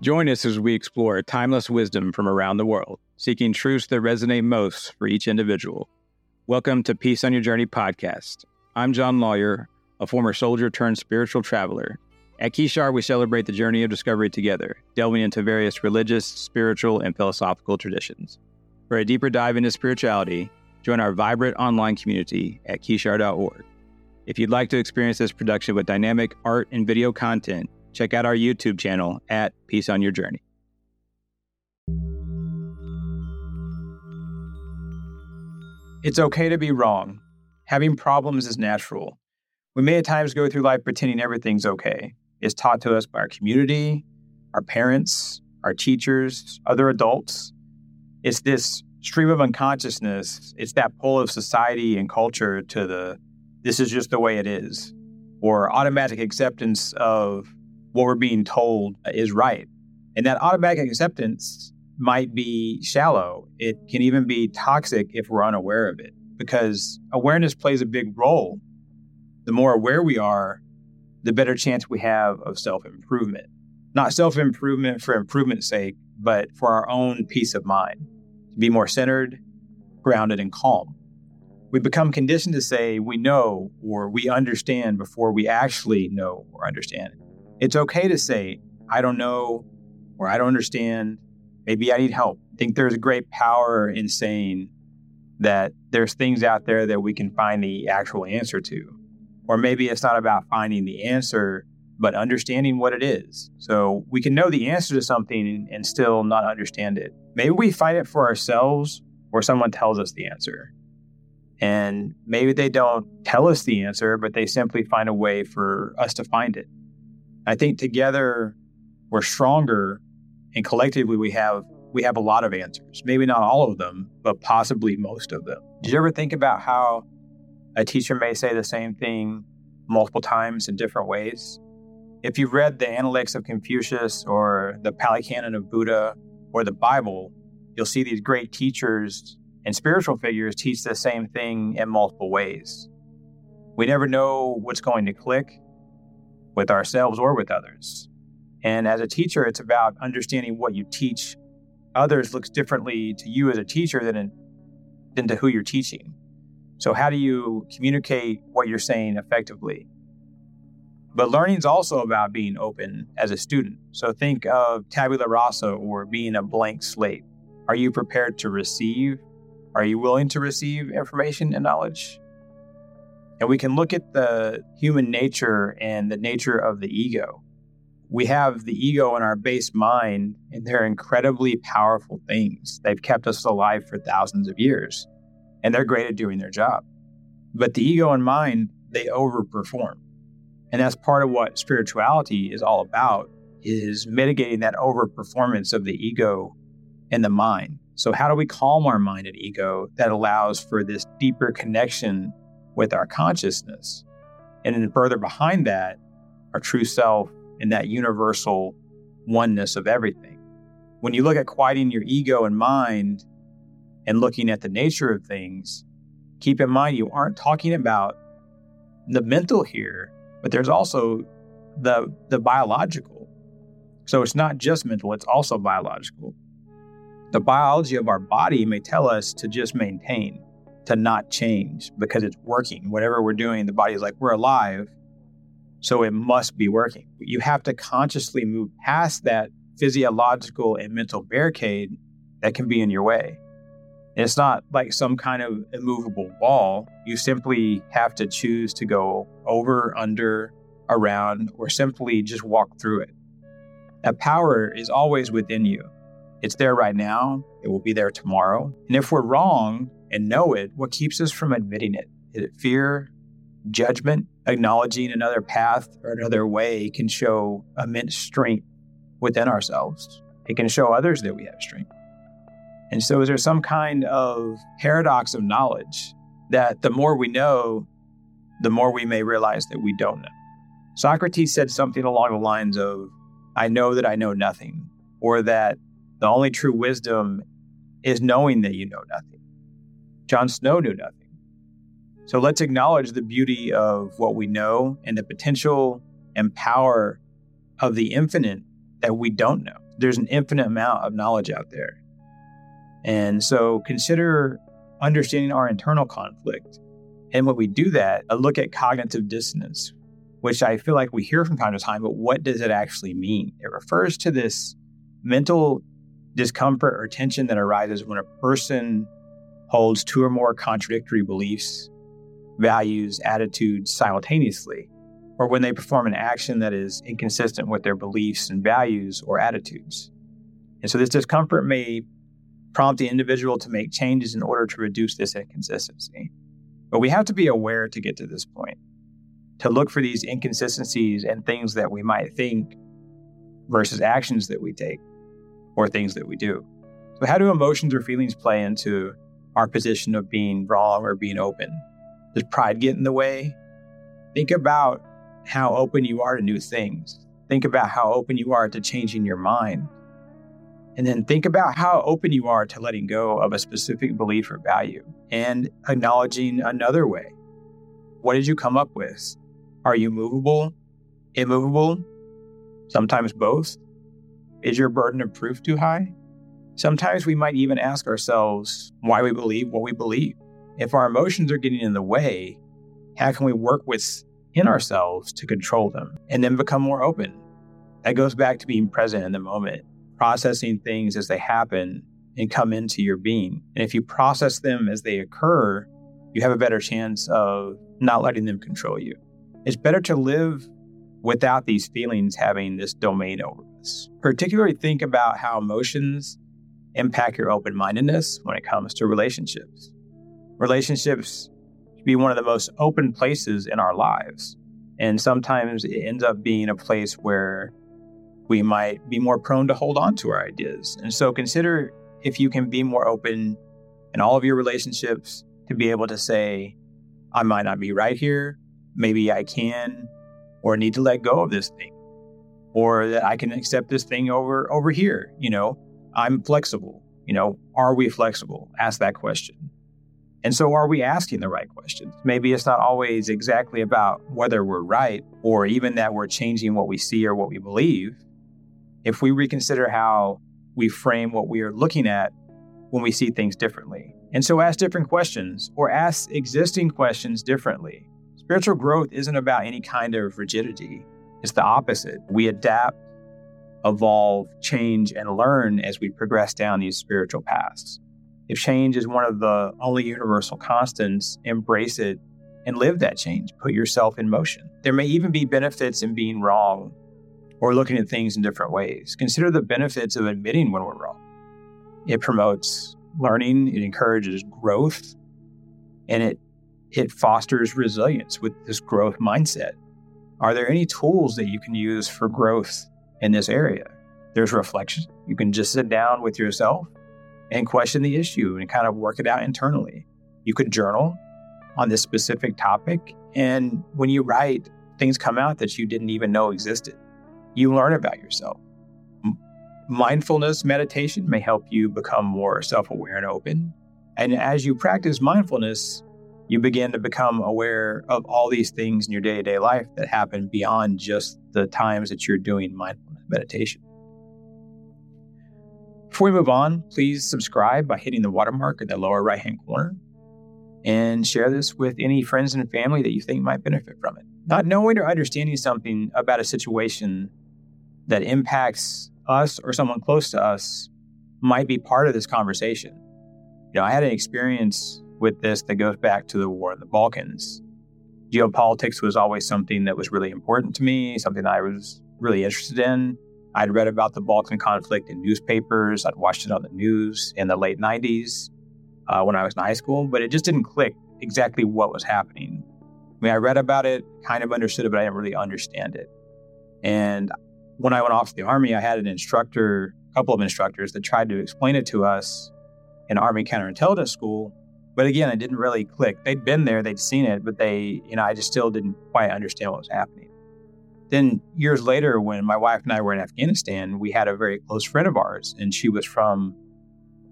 Join us as we explore timeless wisdom from around the world, seeking truths that resonate most for each individual. Welcome to Peace on Your Journey podcast. I'm John Lawyer, a former soldier turned spiritual traveler. At Kishar, we celebrate the journey of discovery together, delving into various religious, spiritual, and philosophical traditions. For a deeper dive into spirituality, join our vibrant online community at kishar.org. If you'd like to experience this production with dynamic art and video content, check out our YouTube channel at Peace on Your Journey. It's okay to be wrong. Having problems is natural. We may at times go through life pretending everything's okay. It's taught to us by our community, our parents, our teachers, other adults. It's this stream of unconsciousness. It's that pull of society and culture to the this is just the way it is, or automatic acceptance of what we're being told is right. And that automatic acceptance might be shallow. It can even be toxic if we're unaware of it, because awareness plays a big role. The more aware we are, the better chance we have of self improvement. Not self improvement for improvement's sake, but for our own peace of mind, to be more centered, grounded, and calm. We become conditioned to say we know or we understand before we actually know or understand. It's okay to say, I don't know or I don't understand. Maybe I need help. I think there's great power in saying that there's things out there that we can find the actual answer to. Or maybe it's not about finding the answer, but understanding what it is. So we can know the answer to something and still not understand it. Maybe we find it for ourselves or someone tells us the answer. And maybe they don't tell us the answer, but they simply find a way for us to find it. I think together we're stronger and collectively we have we have a lot of answers. Maybe not all of them, but possibly most of them. Did you ever think about how a teacher may say the same thing multiple times in different ways? If you read the Analects of Confucius or the Pali Canon of Buddha or the Bible, you'll see these great teachers and spiritual figures teach the same thing in multiple ways. We never know what's going to click with ourselves or with others. And as a teacher, it's about understanding what you teach others looks differently to you as a teacher than, in, than to who you're teaching. So, how do you communicate what you're saying effectively? But learning is also about being open as a student. So, think of tabula rasa or being a blank slate. Are you prepared to receive are you willing to receive information and knowledge? And we can look at the human nature and the nature of the ego. We have the ego in our base mind, and they're incredibly powerful things. They've kept us alive for thousands of years, and they're great at doing their job. But the ego and mind, they overperform. And that's part of what spirituality is all about is mitigating that overperformance of the ego and the mind so, how do we calm our mind and ego that allows for this deeper connection with our consciousness? And then further behind that, our true self and that universal oneness of everything. When you look at quieting your ego and mind and looking at the nature of things, keep in mind you aren't talking about the mental here, but there's also the the biological. So it's not just mental, it's also biological. The biology of our body may tell us to just maintain, to not change because it's working. Whatever we're doing, the body's like, we're alive, so it must be working. You have to consciously move past that physiological and mental barricade that can be in your way. It's not like some kind of immovable wall. You simply have to choose to go over, under, around, or simply just walk through it. That power is always within you. It's there right now. It will be there tomorrow. And if we're wrong and know it, what keeps us from admitting it? Is it fear, judgment? Acknowledging another path or another way can show immense strength within ourselves. It can show others that we have strength. And so, is there some kind of paradox of knowledge that the more we know, the more we may realize that we don't know? Socrates said something along the lines of, I know that I know nothing, or that the only true wisdom is knowing that you know nothing. Jon Snow knew nothing. So let's acknowledge the beauty of what we know and the potential and power of the infinite that we don't know. there's an infinite amount of knowledge out there. And so consider understanding our internal conflict. And when we do that, a look at cognitive dissonance, which I feel like we hear from time to time, but what does it actually mean? It refers to this mental discomfort or tension that arises when a person holds two or more contradictory beliefs, values, attitudes simultaneously, or when they perform an action that is inconsistent with their beliefs and values or attitudes. And so this discomfort may prompt the individual to make changes in order to reduce this inconsistency. But we have to be aware to get to this point, to look for these inconsistencies and things that we might think versus actions that we take or things that we do. So, how do emotions or feelings play into our position of being wrong or being open? Does pride get in the way? Think about how open you are to new things. Think about how open you are to changing your mind. And then think about how open you are to letting go of a specific belief or value and acknowledging another way. What did you come up with? Are you movable, immovable, sometimes both? Is your burden of proof too high? Sometimes we might even ask ourselves why we believe what we believe. If our emotions are getting in the way, how can we work within ourselves to control them and then become more open? That goes back to being present in the moment, processing things as they happen and come into your being. And if you process them as they occur, you have a better chance of not letting them control you. It's better to live without these feelings having this domain over us. Particularly think about how emotions impact your open mindedness when it comes to relationships. Relationships can be one of the most open places in our lives. And sometimes it ends up being a place where we might be more prone to hold on to our ideas. And so consider if you can be more open in all of your relationships to be able to say, I might not be right here. Maybe I can or need to let go of this thing or that I can accept this thing over over here. You know, I'm flexible. You know, are we flexible? Ask that question. And so, are we asking the right questions? Maybe it's not always exactly about whether we're right or even that we're changing what we see or what we believe. If we reconsider how we frame what we are looking at when we see things differently. And so, ask different questions or ask existing questions differently. Spiritual growth isn't about any kind of rigidity, it's the opposite. We adapt, evolve, change, and learn as we progress down these spiritual paths. If change is one of the only universal constants, embrace it and live that change. Put yourself in motion. There may even be benefits in being wrong or looking at things in different ways. Consider the benefits of admitting when we're wrong. It promotes learning, it encourages growth, and it it fosters resilience with this growth mindset. Are there any tools that you can use for growth in this area? There's reflection. You can just sit down with yourself and question the issue and kind of work it out internally. You could journal on this specific topic. And when you write, things come out that you didn't even know existed. You learn about yourself. Mindfulness meditation may help you become more self aware and open. And as you practice mindfulness, you begin to become aware of all these things in your day to day life that happen beyond just the times that you're doing mindfulness meditation. Before we move on, please subscribe by hitting the watermark in the lower right hand corner and share this with any friends and family that you think might benefit from it. Not knowing or understanding something about a situation that impacts us or someone close to us might be part of this conversation. You know, I had an experience with this that goes back to the war in the Balkans. Geopolitics was always something that was really important to me, something I was really interested in. I'd read about the Balkan conflict in newspapers, I'd watched it on the news in the late 90s uh, when I was in high school, but it just didn't click exactly what was happening. I mean, I read about it, kind of understood it, but I didn't really understand it. And when I went off to the Army, I had an instructor, a couple of instructors that tried to explain it to us in Army counterintelligence school. But again, it didn't really click. They'd been there, they'd seen it, but they, you know, I just still didn't quite understand what was happening. Then years later, when my wife and I were in Afghanistan, we had a very close friend of ours, and she was from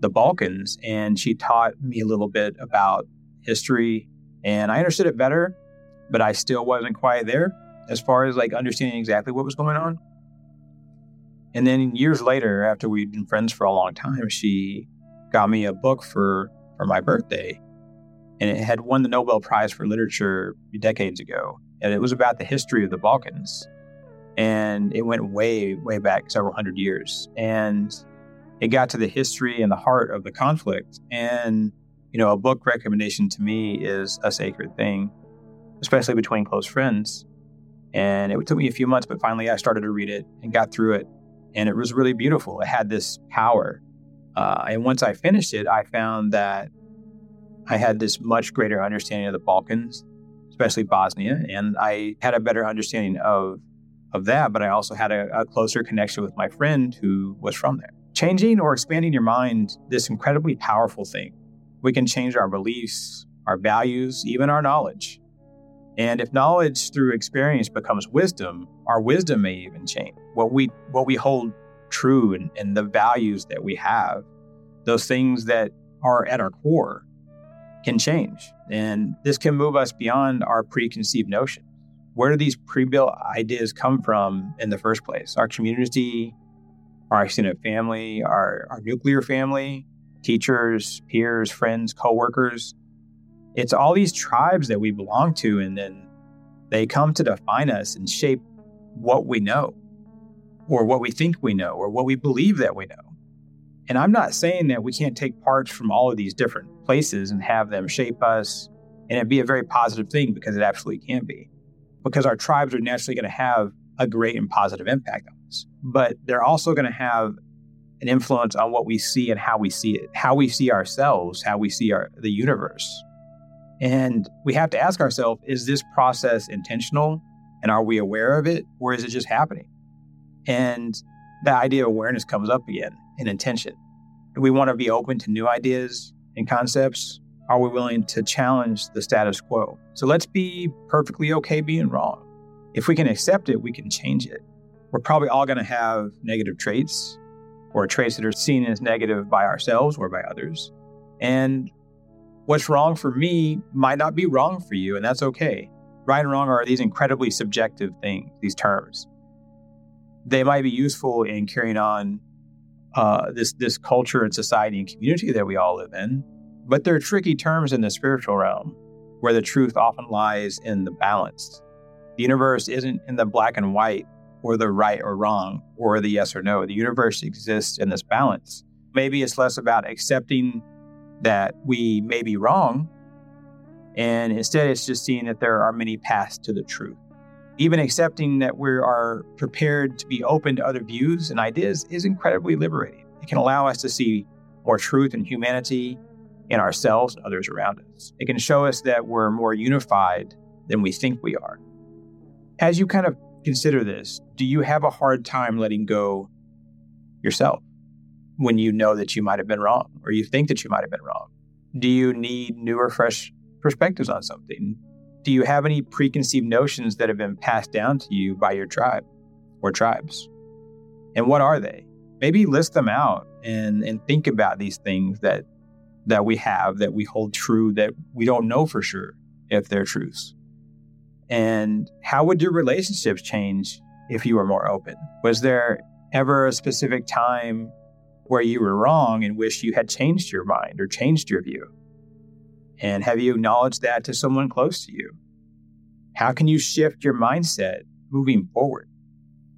the Balkans, and she taught me a little bit about history, and I understood it better, but I still wasn't quite there as far as like understanding exactly what was going on. And then years later, after we'd been friends for a long time, she got me a book for, for my birthday. And it had won the Nobel Prize for Literature decades ago. And it was about the history of the Balkans. And it went way, way back several hundred years. And it got to the history and the heart of the conflict. And, you know, a book recommendation to me is a sacred thing, especially between close friends. And it took me a few months, but finally I started to read it and got through it and it was really beautiful. It had this power. Uh, and once I finished it, I found that I had this much greater understanding of the Balkans, especially Bosnia, and I had a better understanding of of that. But I also had a, a closer connection with my friend who was from there. Changing or expanding your mind, this incredibly powerful thing. We can change our beliefs, our values, even our knowledge. And if knowledge through experience becomes wisdom, our wisdom may even change. What we what we hold true and, and the values that we have, those things that are at our core can change. And this can move us beyond our preconceived notions. Where do these pre-built ideas come from in the first place? Our community, our extended family, our, our nuclear family, teachers, peers, friends, coworkers it's all these tribes that we belong to, and then they come to define us and shape what we know, or what we think we know, or what we believe that we know. And I'm not saying that we can't take parts from all of these different places and have them shape us, and it'd be a very positive thing because it absolutely can be. Because our tribes are naturally going to have a great and positive impact on us. But they're also going to have an influence on what we see and how we see it, how we see ourselves, how we see our, the universe. And we have to ask ourselves is this process intentional? And are we aware of it? Or is it just happening? And the idea of awareness comes up again in intention. Do we want to be open to new ideas and concepts? Are we willing to challenge the status quo? So let's be perfectly okay being wrong. If we can accept it, we can change it. We're probably all going to have negative traits or traits that are seen as negative by ourselves or by others. And What's wrong for me might not be wrong for you, and that's okay. Right and wrong are these incredibly subjective things, these terms. They might be useful in carrying on uh, this this culture and society and community that we all live in, but there are tricky terms in the spiritual realm, where the truth often lies in the balance. The universe isn't in the black and white, or the right or wrong, or the yes or no. The universe exists in this balance. Maybe it's less about accepting that we may be wrong. And instead, it's just seeing that there are many paths to the truth. Even accepting that we are prepared to be open to other views and ideas is incredibly liberating. It can allow us to see more truth and humanity in ourselves and others around us. It can show us that we're more unified than we think we are. As you kind of consider this, do you have a hard time letting go yourself? when you know that you might have been wrong or you think that you might have been wrong? Do you need new or fresh perspectives on something? Do you have any preconceived notions that have been passed down to you by your tribe or tribes? And what are they? Maybe list them out and, and think about these things that that we have that we hold true that we don't know for sure if they're truths. And how would your relationships change if you were more open? Was there ever a specific time where you were wrong and wish you had changed your mind or changed your view? And have you acknowledged that to someone close to you? How can you shift your mindset moving forward?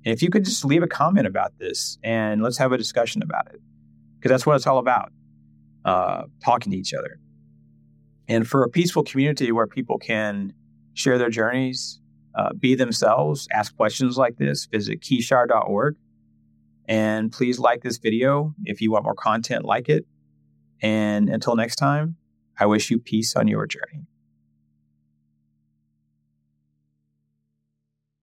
And if you could just leave a comment about this and let's have a discussion about it, because that's what it's all about uh, talking to each other. And for a peaceful community where people can share their journeys, uh, be themselves, ask questions like this, visit kishar.org and please like this video if you want more content like it. And until next time, I wish you peace on your journey.